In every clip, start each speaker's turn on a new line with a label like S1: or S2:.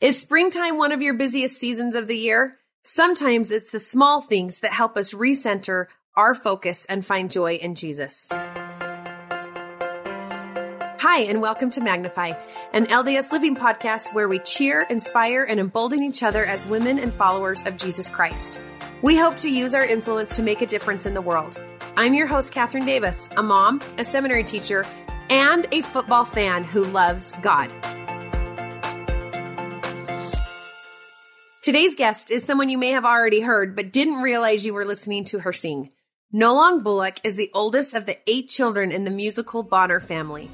S1: Is springtime one of your busiest seasons of the year? Sometimes it's the small things that help us recenter our focus and find joy in Jesus. Hi, and welcome to Magnify, an LDS living podcast where we cheer, inspire, and embolden each other as women and followers of Jesus Christ. We hope to use our influence to make a difference in the world. I'm your host, Katherine Davis, a mom, a seminary teacher, and a football fan who loves God. Today's guest is someone you may have already heard, but didn't realize you were listening to her sing. Nolong Bullock is the oldest of the eight children in the musical Bonner family.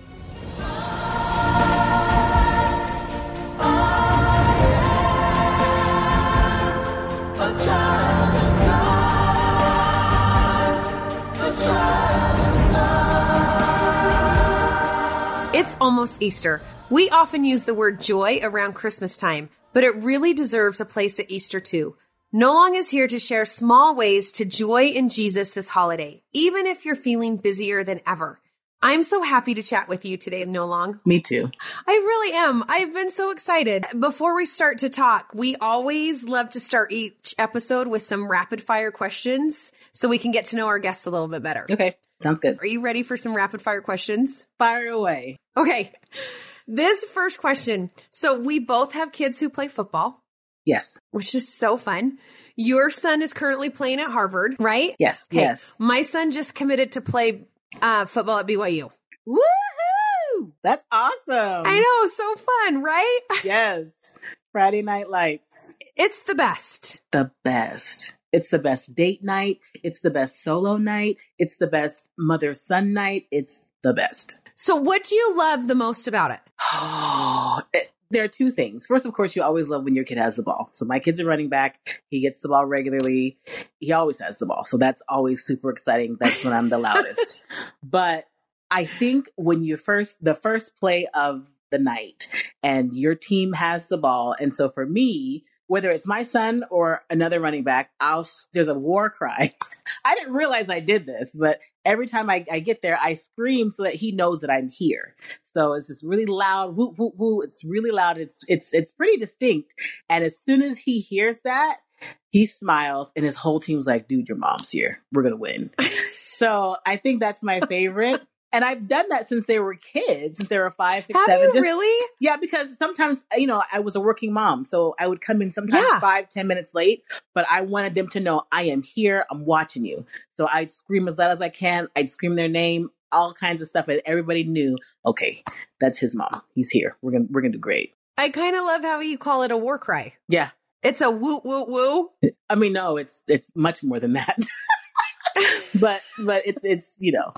S1: It's almost Easter. We often use the word joy around Christmas time, but it really deserves a place at Easter too. Nolong is here to share small ways to joy in Jesus this holiday, even if you're feeling busier than ever. I'm so happy to chat with you today, Nolong.
S2: Me too.
S1: I really am. I've been so excited. Before we start to talk, we always love to start each episode with some rapid fire questions so we can get to know our guests a little bit better.
S2: Okay. Sounds good.
S1: Are you ready for some rapid fire questions?
S2: Fire away.
S1: Okay. This first question. So we both have kids who play football,
S2: Yes.
S1: which is so fun. Your son is currently playing at Harvard, right?
S2: Yes. Yes.
S1: My son just committed to play uh, football at BYU.
S2: Woohoo! That's awesome.
S1: I know, so fun, right?
S2: Yes. Friday night lights.
S1: It's the best.
S2: The best. It's the best date night. It's the best solo night. It's the best mother son night. It's the best.
S1: So what do you love the most about it?
S2: Oh, it- there are two things. First, of course, you always love when your kid has the ball. So my kid's a running back. He gets the ball regularly. He always has the ball. So that's always super exciting. That's when I'm the loudest. But I think when you first, the first play of the night and your team has the ball. And so for me, whether it's my son or another running back, I'll, there's a war cry. I didn't realize I did this, but every time I, I get there, I scream so that he knows that I'm here. So it's this really loud whoop whoop whoop. It's really loud. It's it's it's pretty distinct. And as soon as he hears that, he smiles and his whole team's like, dude, your mom's here. We're gonna win. so I think that's my favorite. And I've done that since they were kids, since they were five, six,
S1: Have
S2: seven.
S1: you
S2: just-
S1: really?
S2: yeah, because sometimes, uh, you know, I was a working mom, so I would come in sometimes
S1: Yeah.
S2: five, ten minutes late, but I wanted them to know I am here, I'm watching you. So I'd scream as loud as I can, I'd scream their name, all kinds of stuff, and everybody knew, okay, that's his mom. He's here. We're gonna we're gonna do great.
S1: I kind of love how you call it a war cry.
S2: Yeah.
S1: It's a woo woo woo.
S2: I mean, no, it's it's much more than that. but but it's it's you know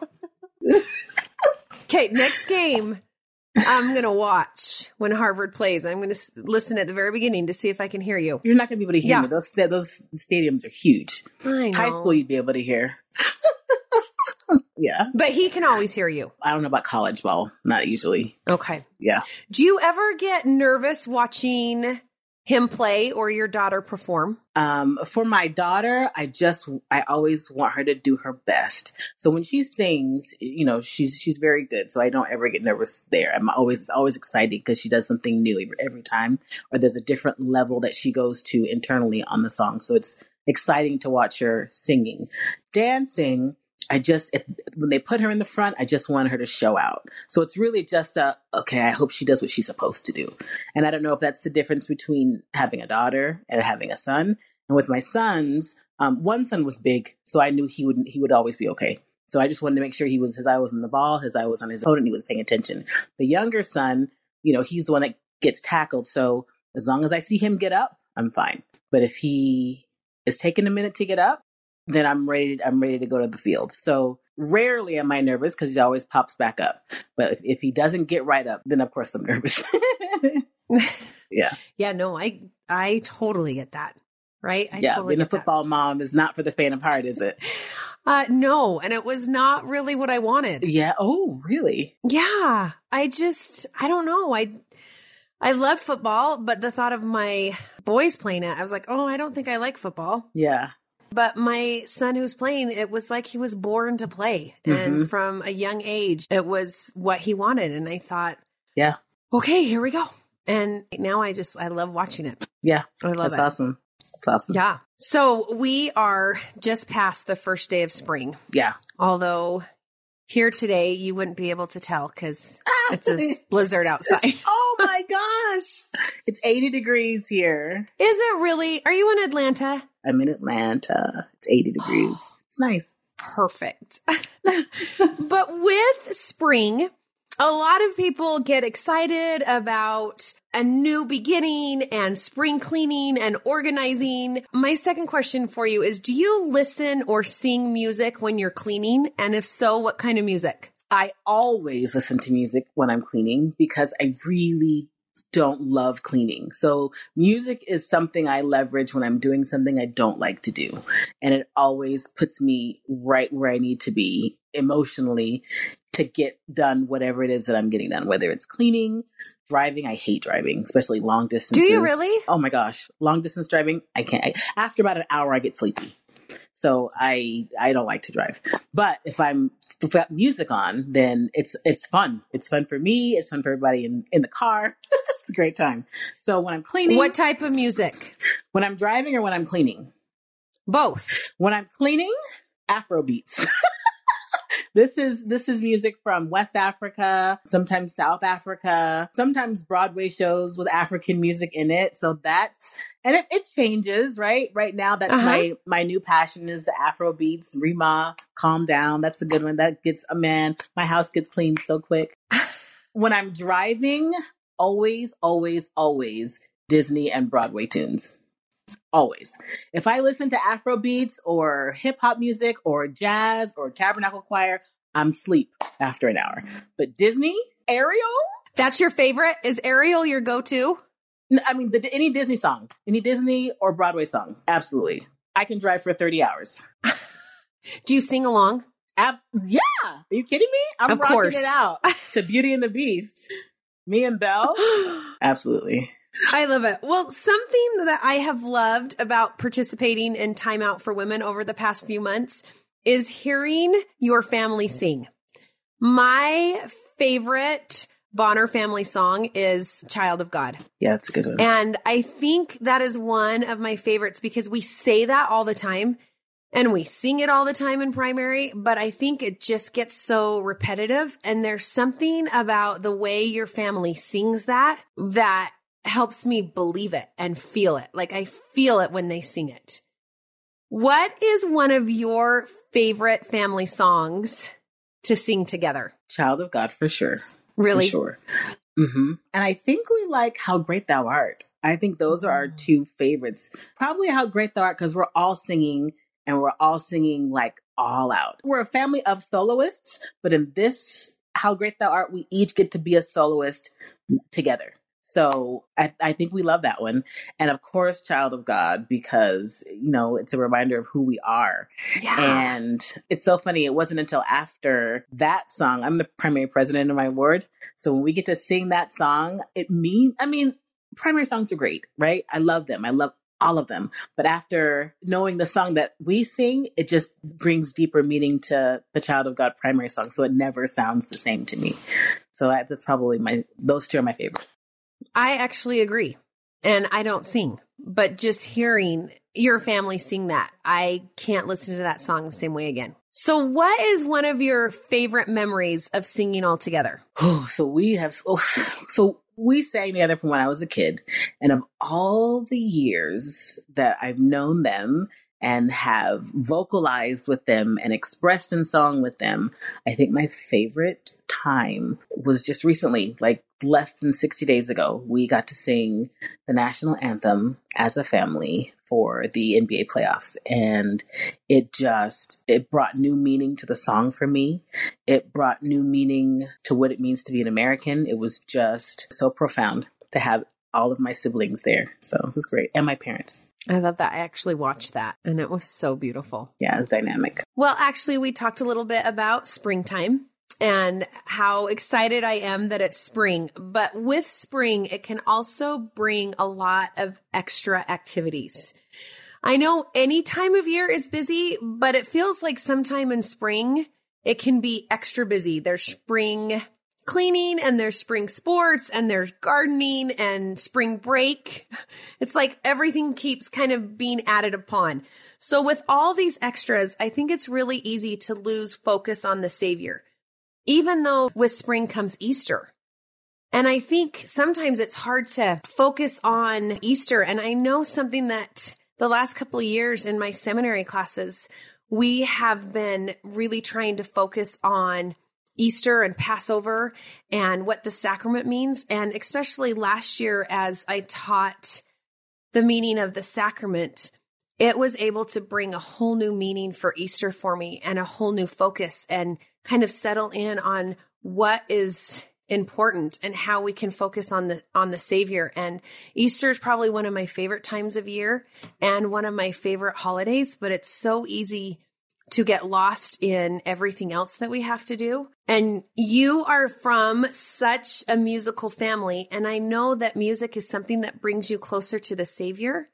S1: Okay, next game. I'm going to watch when Harvard plays. I'm going to s- listen at the very beginning to see if I can hear you.
S2: you're not gonna be able to hear
S1: Yeah.
S2: me. Those those stadiums are huge.
S1: I know.
S2: High school you'd be able to hear. yeah.
S1: But he can always hear you.
S2: I don't know about college ball. Not usually.
S1: Okay.
S2: Yeah.
S1: Do you ever get nervous watching him play or your daughter perform?
S2: Um, for my daughter, I just I always want her to do her best. So when she sings, you know, she's she's very good. So I don't ever get nervous there. I'm always always excited because she does something new every time, or there's a different level that she goes to internally on the song. So it's exciting to watch her singing, dancing. I just if, when they put her in the front, I just want her to show out. So it's really just a okay. I hope she does what she's supposed to do. And I don't know if that's the difference between having a daughter and having a son. And with my sons, um, one son was big, so I knew he would he would always be okay. So I just wanted to make sure he was his eye was on the ball, his eye was on his opponent, he was paying attention. The younger son, you know, he's the one that gets tackled. So as long as I see him get up, I'm fine. But if he is taking a minute to get up, then I'm ready. I'm ready to go to the field. So rarely am I nervous because he always pops back up. But if, if he doesn't get right up, then of course I'm nervous. yeah,
S1: Yeah, no, I I totally get that. Right? I
S2: yeah.
S1: totally
S2: being a
S1: get that.
S2: football mom is not for the faint of heart, is it?
S1: Uh no, and it was not really what I wanted.
S2: Yeah. Oh, really?
S1: Yeah, I just I don't know. I I love football, but the thought of my boys playing it, I was like, "Oh, I don't think I like football."
S2: Yeah.
S1: But my son who's playing, it was like he was born to play. And
S2: Mhm.
S1: from a young age, it was what he wanted. And I thought,
S2: Yeah.
S1: okay, here we go. And now I just, I love watching it.
S2: Yeah.
S1: I love
S2: That's
S1: it.
S2: awesome. That's awesome.
S1: Yeah. So we are just past the first day of spring.
S2: Yeah.
S1: Although here today, you wouldn't be able to tell because it's a blizzard outside.
S2: oh my gosh. It's 80 degrees here.
S1: Is it really? Are you in Atlanta?
S2: I'm in Atlanta. Uh, it's 80 degrees. It's nice.
S1: Perfect. but with spring, a lot of people get excited about a new beginning and spring cleaning and organizing. My second question for you is Do you listen or sing music when you're cleaning? And if so, what kind of music?
S2: I always listen to music when I'm cleaning because I really don't love cleaning. So music is something I leverage when I'm doing something I don't like to do. And it always puts me right where I need to be emotionally to get done whatever it is that I'm getting done, whether it's cleaning, driving. I hate driving, especially long distances.
S1: Do you really?
S2: Oh my gosh. Long distance driving, I can't. I, after about an hour, I get sleepy. So I I don't like to drive. But if I'm if got music on, then it's it's fun. It's fun for me. It's fun for everybody in, in the car. it's a great time. So when I'm cleaning,
S1: What type of music?
S2: when I'm driving or when I'm cleaning,
S1: Both.
S2: when I'm cleaning, Afro beats. this is this is music from West Africa, sometimes South Africa, sometimes Broadway shows with African music in it. So that's and it, it changes, right? Right now, that's
S1: Uh-huh.
S2: my my new passion is the Afro beats. Rema, calm down. That's a good one. That gets a man. My house gets cleaned so quick. when I'm driving, always, always, always Disney and Broadway tunes. Always. If I listen to Afro beats or hip hop music or jazz or tabernacle choir, I'm sleep after an hour. But Disney, Ariel,
S1: That's your favorite? Is Ariel your go to?
S2: I mean, the, any Disney song, any Disney or Broadway song, absolutely. I can drive for 30 hours.
S1: Do you sing along?
S2: Ab- yeah. Are you kidding me? I'm
S1: Of
S2: rocking
S1: course.
S2: it out to Beauty and the Beast. Me and Belle? Absolutely.
S1: I love it. Well, something that I have loved about participating in Time Out for Women over the past few months is hearing your family sing. My favorite Bonner family song is Child of God.
S2: Yeah, that's a good one.
S1: And I think that is one of my favorites because we say that all the time and we sing it all the time in primary, but I think it just gets so repetitive. And there's something about the way your family sings that that helps me believe it and feel it. Like I feel it when they sing it. What is one of your favorite family songs to sing together?
S2: Child of God for sure.
S1: Really?
S2: For sure. hmm And I think we like How Great Thou Art. I think those are our two favorites. Probably How Great Thou Art because we're all singing and we're all singing like all out. We're a family of soloists, but in this How Great Thou Art, we each get to be a soloist together. So I, I think we love that one. And of course, Child of God, because, you know, it's a reminder of who we are.
S1: Yeah.
S2: And it's so funny. It wasn't until after that song, I'm the primary president of my ward. So when we get to sing that song, it mean, I mean, primary songs are great, right? I love them. I love all of them. But after knowing the song that we sing, it just brings deeper meaning to the Child of God primary song. So it never sounds the same to me. So I, that's probably my, those two are my favorite.
S1: I actually agree. And I don't sing, but just hearing your family sing that, I can't listen to that song the same way again. So, what is one of your favorite memories of singing all together?
S2: Oh, so we have oh, so we sang together from when I was a kid, and of all the years that I've known them and have vocalized with them and expressed in song with them, I think my favorite time was just recently, like less than 60 days ago. We got to sing the national anthem as a family for the NBA playoffs and it just it brought new meaning to the song for me it brought new meaning to what it means to be an American. It was just so profound to have all of my siblings there. So it was great. And my parents.
S1: I love that. I actually watched that and it was so beautiful.
S2: Yeah, it's dynamic.
S1: Well, actually, we talked a little bit about springtime and how excited I am that it's spring. But with spring, it can also bring a lot of extra activities. I know any time of year is busy, but it feels like sometime in spring, it can be extra busy. There's spring cleaning and there's spring sports and there's gardening and spring break. It's like everything keeps kind of being added upon. So with all these extras, I think it's really easy to lose focus on the Savior, even though with spring comes Easter. And I think sometimes it's hard to focus on Easter. And I know something that the last couple of years in my seminary classes, we have been really trying to focus on Easter and Passover and what the sacrament means. And especially last year, as I taught the meaning of the sacrament, it was able to bring a whole new meaning for Easter for me and a whole new focus and kind of settle in on what is important and how we can focus on the on the savior and easter is probably one of my favorite times of year and one of my favorite holidays but it's so easy to get lost in everything else that we have to do. And you are from such a musical family and i know that music is something that brings you closer to the savior.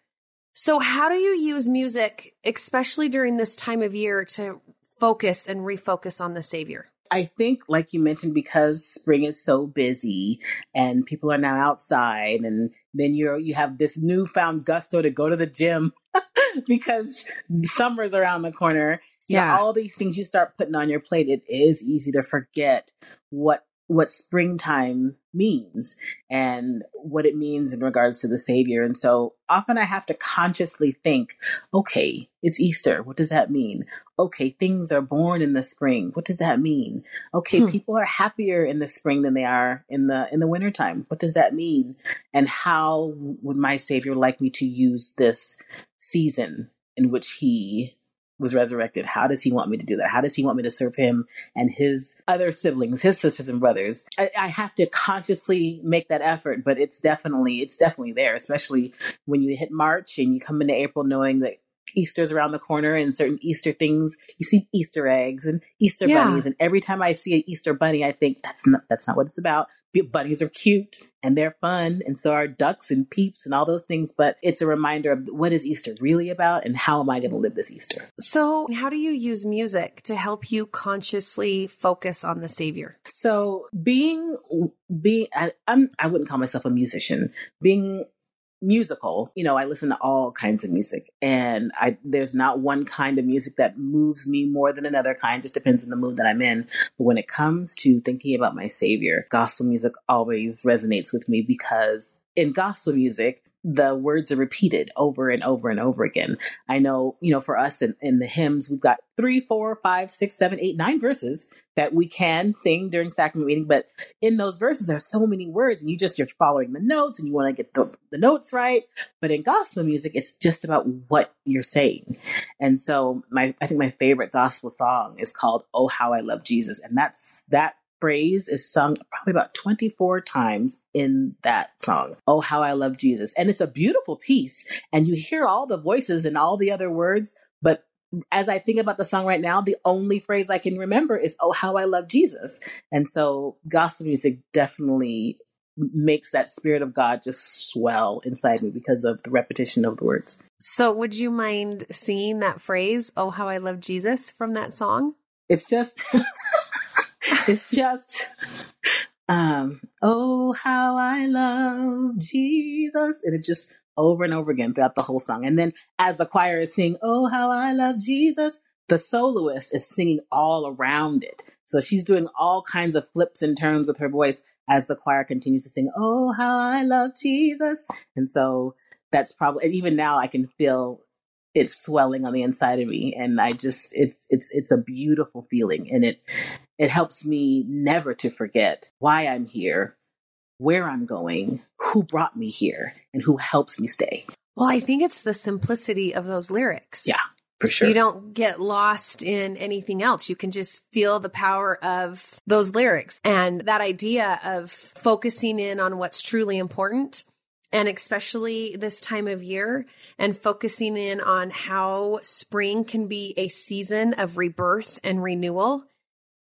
S1: So how do you use music especially during this time of year to focus and refocus on the savior?
S2: I think, like you mentioned, because spring is so busy and people are now outside, and then you're you have this newfound gusto to go to the gym because summer's around the corner. Yeah, know, all these things you start putting on your plate, it is easy to forget what what springtime means and what it means in regards to the Savior. And so often I have to consciously think, okay, it's Easter. What does that mean? Okay, things are born in the spring. What does that mean? Okay, hmm. people are happier in the spring than they are in the in the wintertime. What does that mean? And how would my Savior like me to use this season in which he was resurrected. How does he want me to do that? How does he want me to serve him and his other siblings, his sisters and brothers? I, I, have to consciously make that effort, but it's definitely, it's definitely there, especially when you hit March and you come into April knowing that Easter's around the corner and certain Easter things. You see Easter eggs and Easter yeah. bunnies, and every time I see an Easter bunny, I think that's not that's not what it's about. Bunnies are cute and they're fun, and so are ducks and peeps and all those things. But it's a reminder of what is Easter really about, and how am I going to live this Easter.
S1: So, how do you use music to help you consciously focus on the Savior?
S2: So, being being I, I'm I wouldn't call myself a musician. Being musical, you know, I listen to all kinds of music and I there's not one kind of music that moves me more than another kind, just depends on the mood that I'm in. But when it comes to thinking about my savior, gospel music always resonates with me because in gospel music, the words are repeated over and over and over again. I know, you know, for us in, in the hymns, we've got three, four, five, six, seven, eight, nine verses that we can sing during sacrament meeting. But in those verses, there's so many words, and you just you're following the notes, and you want to get the, the notes right. But in gospel music, it's just about what you're saying. And so, my I think my favorite gospel song is called "Oh How I Love Jesus," and that's that phrase is sung probably about 24 times in that song. Oh, how I love Jesus. And it's a beautiful piece. And you hear all the voices and all the other words, but as I think about the song right now, the only phrase I can remember is, Oh, how I love Jesus. And so gospel music definitely makes that spirit of God just swell inside me because of the repetition of the words.
S1: So, would you mind singing that phrase, Oh, how I love Jesus, from that song?
S2: It's just. it's just um oh how i love jesus. And it just over and over again throughout the whole song. And then as the choir is singing oh how i love jesus the soloist is singing all around it. So she's doing all kinds of flips and turns with her voice as the choir continues to sing oh how i love jesus. And so that's probably and even now i can feel it's swelling on the inside of me and i just it's it's it's a beautiful feeling and it it helps me never to forget why i'm here where i'm going who brought me here and who helps me stay
S1: well i think it's the simplicity of those lyrics
S2: yeah for sure.
S1: You don't get lost in anything else. You can just feel the power of those lyrics and that idea of focusing in on what's truly important and especially this time of year and focusing in on how spring can be a season of rebirth and renewal.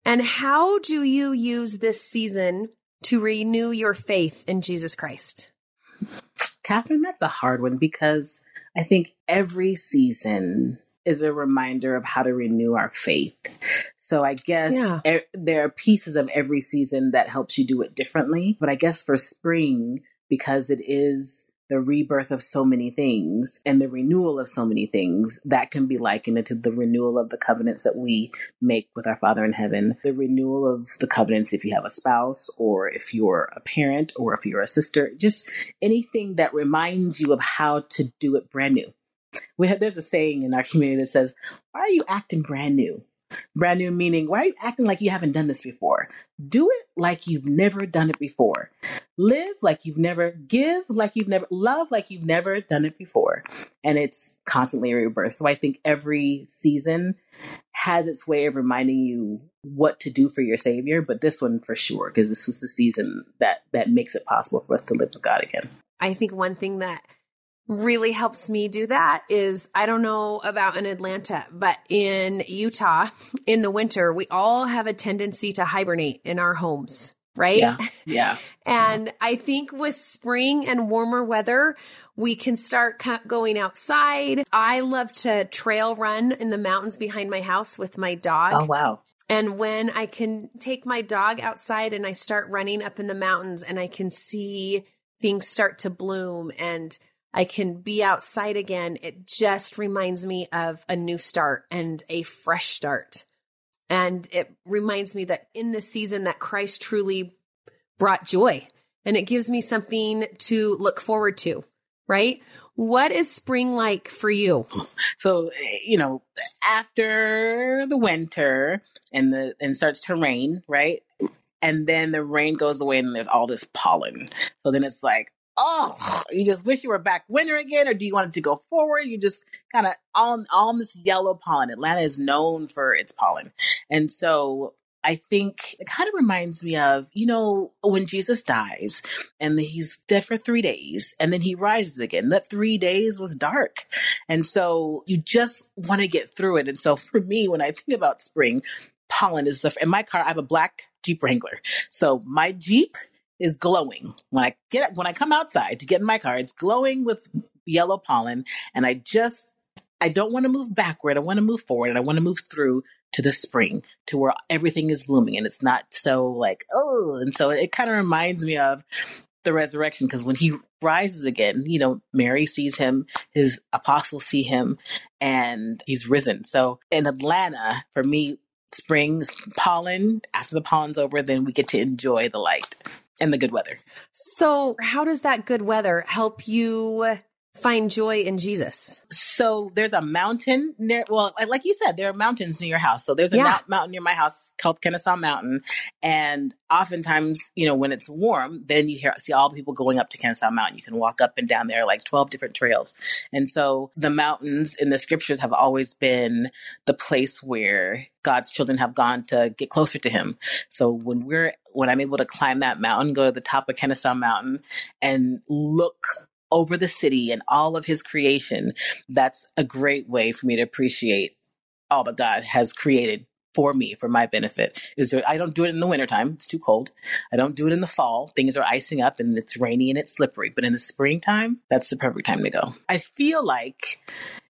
S1: And how do you use this season to renew your faith in Jesus Christ?
S2: Catherine, that's a hard one because I think every season is a reminder of how to renew our faith. So I guess
S1: Yeah.
S2: e- there are pieces of every season that helps you do it differently. But I guess for spring, because it is the rebirth of so many things and the renewal of so many things, that can be likened to the renewal of the covenants that we make with our Father in heaven. The renewal of the covenants if you have a spouse or if you're a parent or if you're a sister, just anything that reminds you of how to do it brand new we have there's a saying in our community that says, "Why are you acting brand new?" Brand new meaning, why are you acting like you haven't done this before? Do it like you've never done it before. Live like you've never give like you've never love like you've never done it before. And it's constantly rebirth. So I think every season has its way of reminding you what to do for your savior, but this one for sure because this was the season that that makes it possible for us to live with God again.
S1: I think one thing that really helps me do that is I don't know about in Atlanta, but in Utah in the winter, we all have a tendency to hibernate in our homes, right?
S2: Yeah. Yeah.
S1: And I think with spring and warmer weather, we can start going outside. I love to trail run in the mountains behind my house with my dog.
S2: Oh wow.
S1: And when I can take my dog outside and I start running up in the mountains and I can see things start to bloom and I can be outside again, it just reminds me of a new start and a fresh start. And it reminds me that in this season that Christ truly brought joy and it gives me something to look forward to, right? What is spring like for you?
S2: So, you know, after the winter and the and starts to rain, right? And then the rain goes away and there's all this pollen. So then it's like, oh, you just wish you were back winter again, or do you want it to go forward? You just kind of um, all um, all this yellow pollen. Atlanta is known for its pollen, and so I think it kind of reminds me of, you know, when Jesus dies and he's dead for three days and then he rises again. That three days was dark. And so you just want to get through it. And so for me, when I think about spring, pollen is the, in my car, I have a black Jeep Wrangler. So my Jeep is glowing when I get, when I come outside to get in my car, it's glowing with yellow pollen. And I just, I don't want to move backward. I want to move forward and I want to move through to the spring to where everything is blooming and it's not so like, oh, and so it kind of reminds me of the resurrection because when he rises again, you know, Mary sees him, his apostles see him, and he's risen. So in Atlanta, for me, spring pollen, after the pollen's over, then we get to enjoy the light and the good weather.
S1: So, how does that good weather help you find joy in Jesus?
S2: So there's a mountain near, well, like- you said, there are mountains near your house. So there's a
S1: Yeah.
S2: mountain near my house called Kennesaw Mountain. And oftentimes, you know, when it's warm, then you hear, see all the people going up to Kennesaw Mountain. You can walk up and down there like 12 different trails. And so the mountains in the scriptures have always been the place where God's children have gone to get closer to him. So when we're, when I'm able to climb that mountain, go to the top of Kennesaw Mountain and look over the city and all of his creation, that's a great way for me to appreciate all that God has created for me, for my benefit. Is there, I don't do it in the wintertime. It's too cold. I don't do it in the fall. Things are icing up and it's rainy and it's slippery. But in the springtime, that's the perfect time to go. I feel like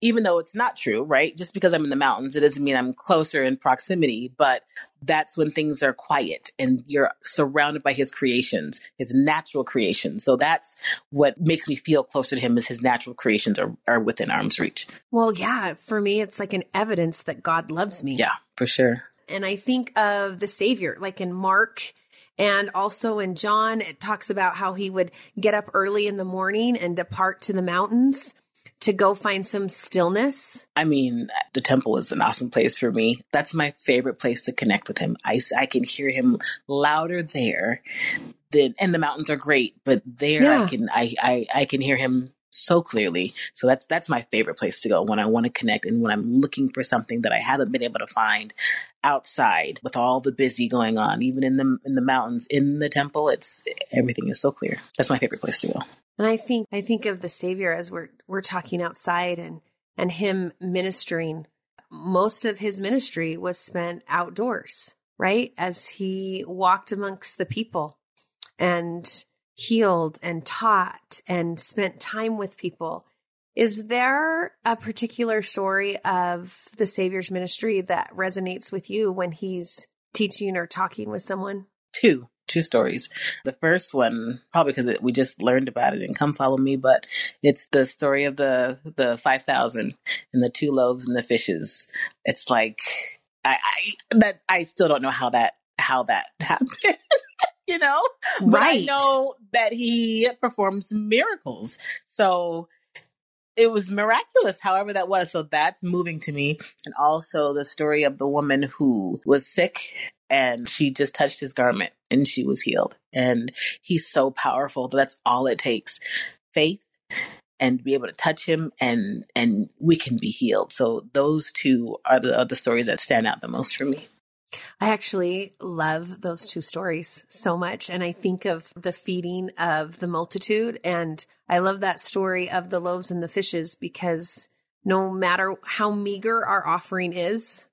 S2: even though it's not true, right? Just because I'm in the mountains, it doesn't mean I'm closer in proximity, but that's when things are quiet and you're surrounded by his creations, his natural creations. So that's what makes me feel closer to him is his natural creations are, are within arm's reach.
S1: Well, yeah, for me, it's like an evidence that God loves me.
S2: Yeah, for sure.
S1: And I think of the Savior, like in Mark and also in John, it talks about how he would get up early in the morning and depart to the mountains to go find some stillness.
S2: I mean, the temple is an awesome place for me. That's my favorite place to connect with him. I, I can hear him louder there than, and the mountains are great, but there
S1: Yeah.
S2: I can, I, I, I can hear him so clearly. So that's, that's my favorite place to go when I want to connect and when I'm looking for something that I haven't been able to find outside with all the busy going on, even in the, in the mountains, in the temple, it's, everything is so clear. That's my favorite place to go.
S1: And I think I think of the Savior as we're we're talking outside and and him ministering. Most of his ministry was spent outdoors, right? As he walked amongst the people and healed and taught and spent time with people. Is there a particular story of the Savior's ministry that resonates with you when he's teaching or talking with someone?
S2: Two two stories. The first one, probably because we just learned about it and Come Follow Me, but it's the story of the the five thousand and the two loaves and the fishes. It's like I, I that I still don't know how that how that happened. you know, right? But I know that he performs miracles. So it was miraculous, however that was. So that's moving to me. And also the story of the woman who was sick and she just touched his garment and she was healed. And he's so powerful. That's all it takes. Faith and be able to touch him and and we can be healed. So those two are the are the stories that stand out the most for me.
S1: I actually love those two stories so much. And I think of the feeding of the multitude. And I love that story of the loaves and the fishes because no matter how meager our offering is,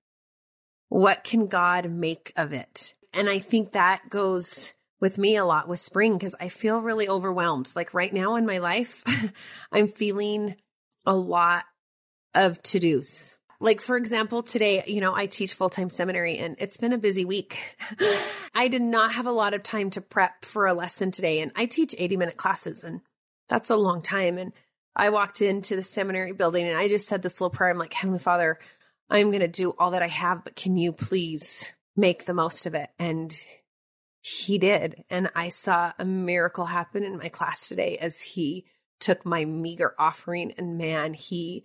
S1: what can God make of it? And I think that goes with me a lot with spring because I feel really overwhelmed. Like right now in my life, I'm feeling a lot of to dos like, for example, today, you know, I teach full time seminary and it's been a busy week. I did not have a lot of time to prep for a lesson today. And I teach 80 minute classes and that's a long time. And I walked into the seminary building and I just said this little prayer. I'm like, Heavenly Father, I'm going to do all that I have, but can you please make the most of it? And he did. And I saw a miracle happen in my class today as he took my meager offering and man, he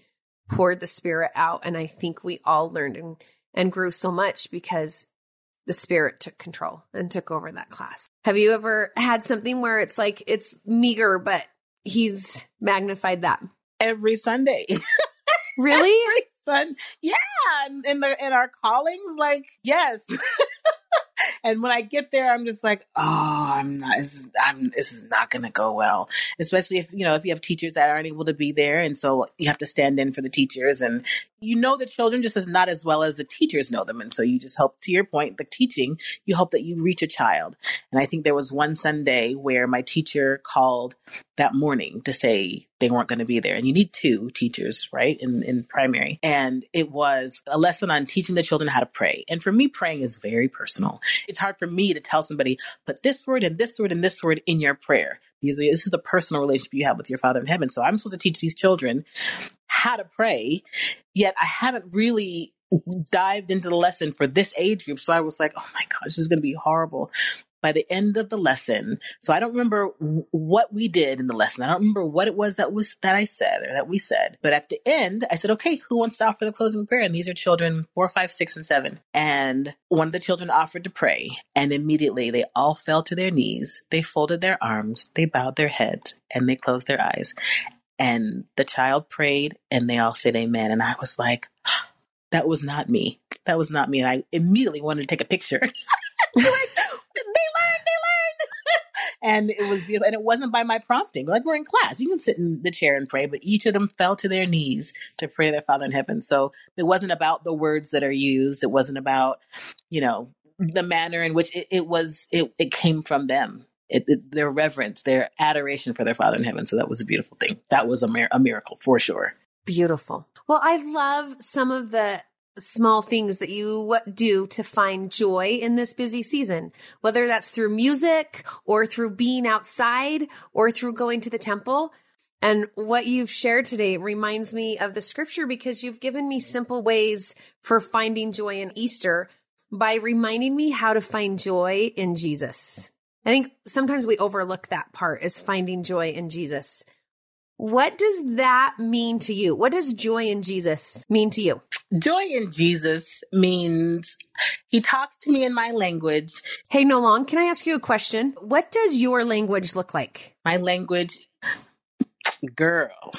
S1: poured the spirit out. And I think we all learned and, and grew so much because the spirit took control and took over that class. Have you ever had something where it's like it's meager, but he's magnified that?
S2: Every Sunday.
S1: Really?
S2: Every Sun- yeah. In the in our callings, like, yes. and when I get there, I'm just like, oh, I'm not, this is, I'm, this is not going to go well. Especially if, you know, if you have teachers that aren't able to be there. And so you have to stand in for the teachers and you know the children just as not as well as the teachers know them. And so you just hope, to your point, the teaching, you hope that you reach a child. And I think there was one Sunday where my teacher called that morning to say they weren't going to be there. And you need two teachers, right, in, in primary. And it was a lesson on teaching the children how to pray. And for me, praying is very personal. It's hard for me to tell somebody, put this word and this word and this word in your prayer. These are, this is the personal relationship you have with your Father in heaven. So I'm supposed to teach these children how to pray, yet I haven't really dived into the lesson for this age group. So I was like, oh my gosh, this is going to be horrible by the end of the lesson. So I don't remember what we did in the lesson. I don't remember what it was that was that I said or that we said. But at the end, I said, "Okay, who wants to offer the closing prayer?" And these are children four, five, six, and seven. And one of the children offered to pray, and immediately they all fell to their knees. They folded their arms, they bowed their heads, and they closed their eyes. And the child prayed, and they all said, "Amen." And I was like. That was not me. That was not me. And I immediately wanted to take a picture. like, and it was beautiful. And it wasn't by my prompting. Like we're in class, you can sit in the chair and pray, but each of them fell to their knees to pray their Father in heaven. So it wasn't about the words that are used. It wasn't about, you know, the manner in which it, it was. It, it came from them. It, it, their reverence, their adoration for their Father in heaven. So that was a beautiful thing. That was a, mir- a miracle for sure.
S1: Beautiful. Well, I love some of the small things that you do to find joy in this busy season, whether that's through music or through being outside or through going to the temple. And what you've shared today reminds me of the scripture because you've given me simple ways for finding joy in Easter by reminding me how to find joy in Jesus. I think sometimes we overlook that part is finding joy in Jesus. What does that mean to you? What does joy in Jesus mean to you?
S2: Joy in Jesus means he talks to me in my language.
S1: Hey, Nolong, can I ask you a question? What does your language look like?
S2: My language, girl,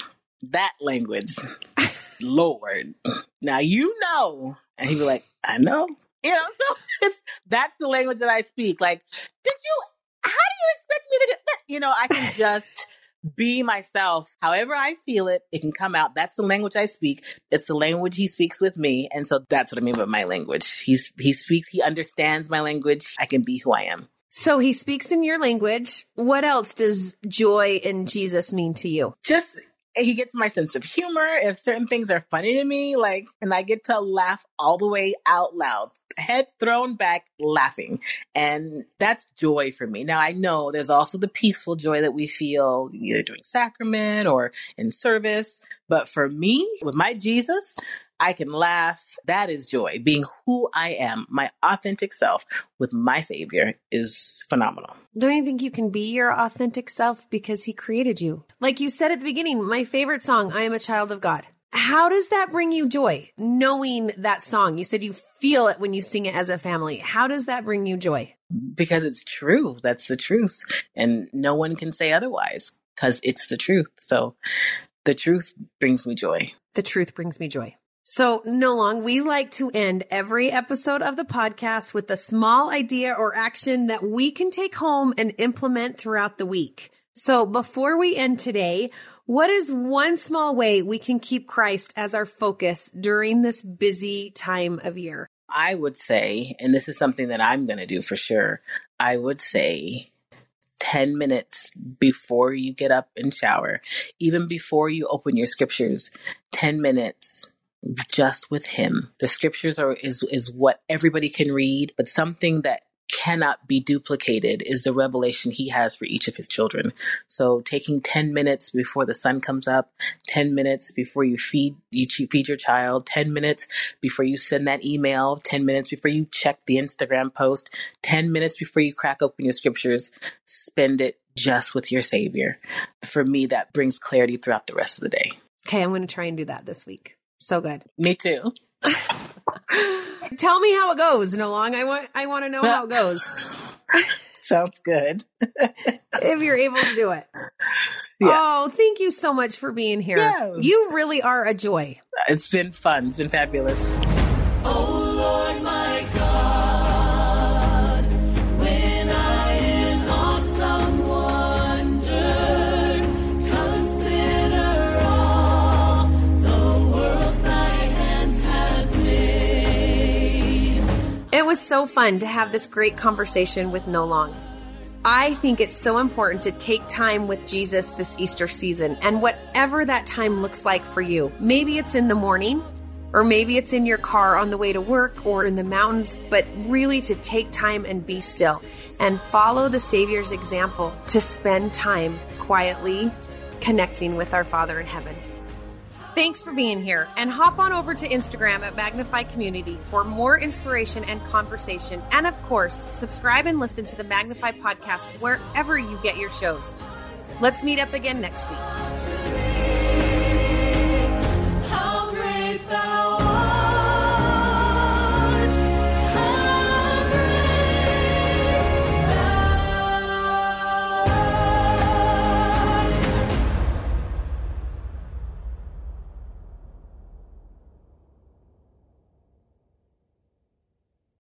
S2: that language, Lord. Now you know. And he'd be like, I know. You know, so it's, that's the language that I speak. Like, did you, how do you expect me to do that? You know, I can just be myself however I feel it. It can come out. That's the language I speak. It's the language he speaks with me. And so that's what I mean by my language. He's, he speaks, he understands my language. I can be who I am.
S1: So he speaks in your language. What else does joy in Jesus mean to you?
S2: Just he gets my sense of humor. If certain things are funny to me, like, and I get to laugh all the way out loud, head thrown back, laughing. And that's joy for me. Now, I know there's also the peaceful joy that we feel either doing sacrament or in service. But for me, with my Jesus, I can laugh. That is joy. Being who I am, my authentic self with my Savior is phenomenal.
S1: Don't you think you can be your authentic self because He created you? Like you said at the beginning, my favorite song, I am a child of God. How does that bring you joy? Knowing that song, you said you feel it when you sing it as a family. How does that bring you joy?
S2: Because it's true. That's the truth. And no one can say otherwise because it's the truth. So the truth brings me joy.
S1: The truth brings me joy. So, Nolong, we like to end every episode of the podcast with a small idea or action that we can take home and implement throughout the week. So, before we end today, what is one small way we can keep Christ as our focus during this busy time of year?
S2: I would say, and this is something that I'm going to do for sure, I would say 10 minutes before you get up and shower, even before you open your scriptures, 10 minutes just with him. The scriptures are is is what everybody can read, but something that cannot be duplicated is the revelation he has for each of his children. So taking 10 minutes before the sun comes up, 10 minutes before you feed you feed your child, 10 minutes before you send that email, 10 minutes before you check the Instagram post, 10 minutes before you crack open your scriptures, spend it just with your savior. For me that brings clarity throughout the rest of the day.
S1: Okay, I'm going to try and do that this week. So good.
S2: Me too.
S1: Tell me how it goes, Nolong. I want I want to know how it goes.
S2: Sounds good.
S1: if you're able to do it. Yeah. Oh, thank you so much for being here. Yes. You really are a joy.
S2: It's been fun. It's been fabulous.
S1: Was so fun to have this great conversation with Nolong. I think it's so important to take time with Jesus this Easter season and whatever that time looks like for you. Maybe it's in the morning, or maybe it's in your car on the way to work or in the mountains, but really to take time and be still and follow the Savior's example to spend time quietly connecting with our Father in heaven. Thanks for being here and hop on over to Instagram at Magnify Community for more inspiration and conversation. And of course, subscribe and listen to the Magnify podcast wherever you get your shows. Let's meet up again next week.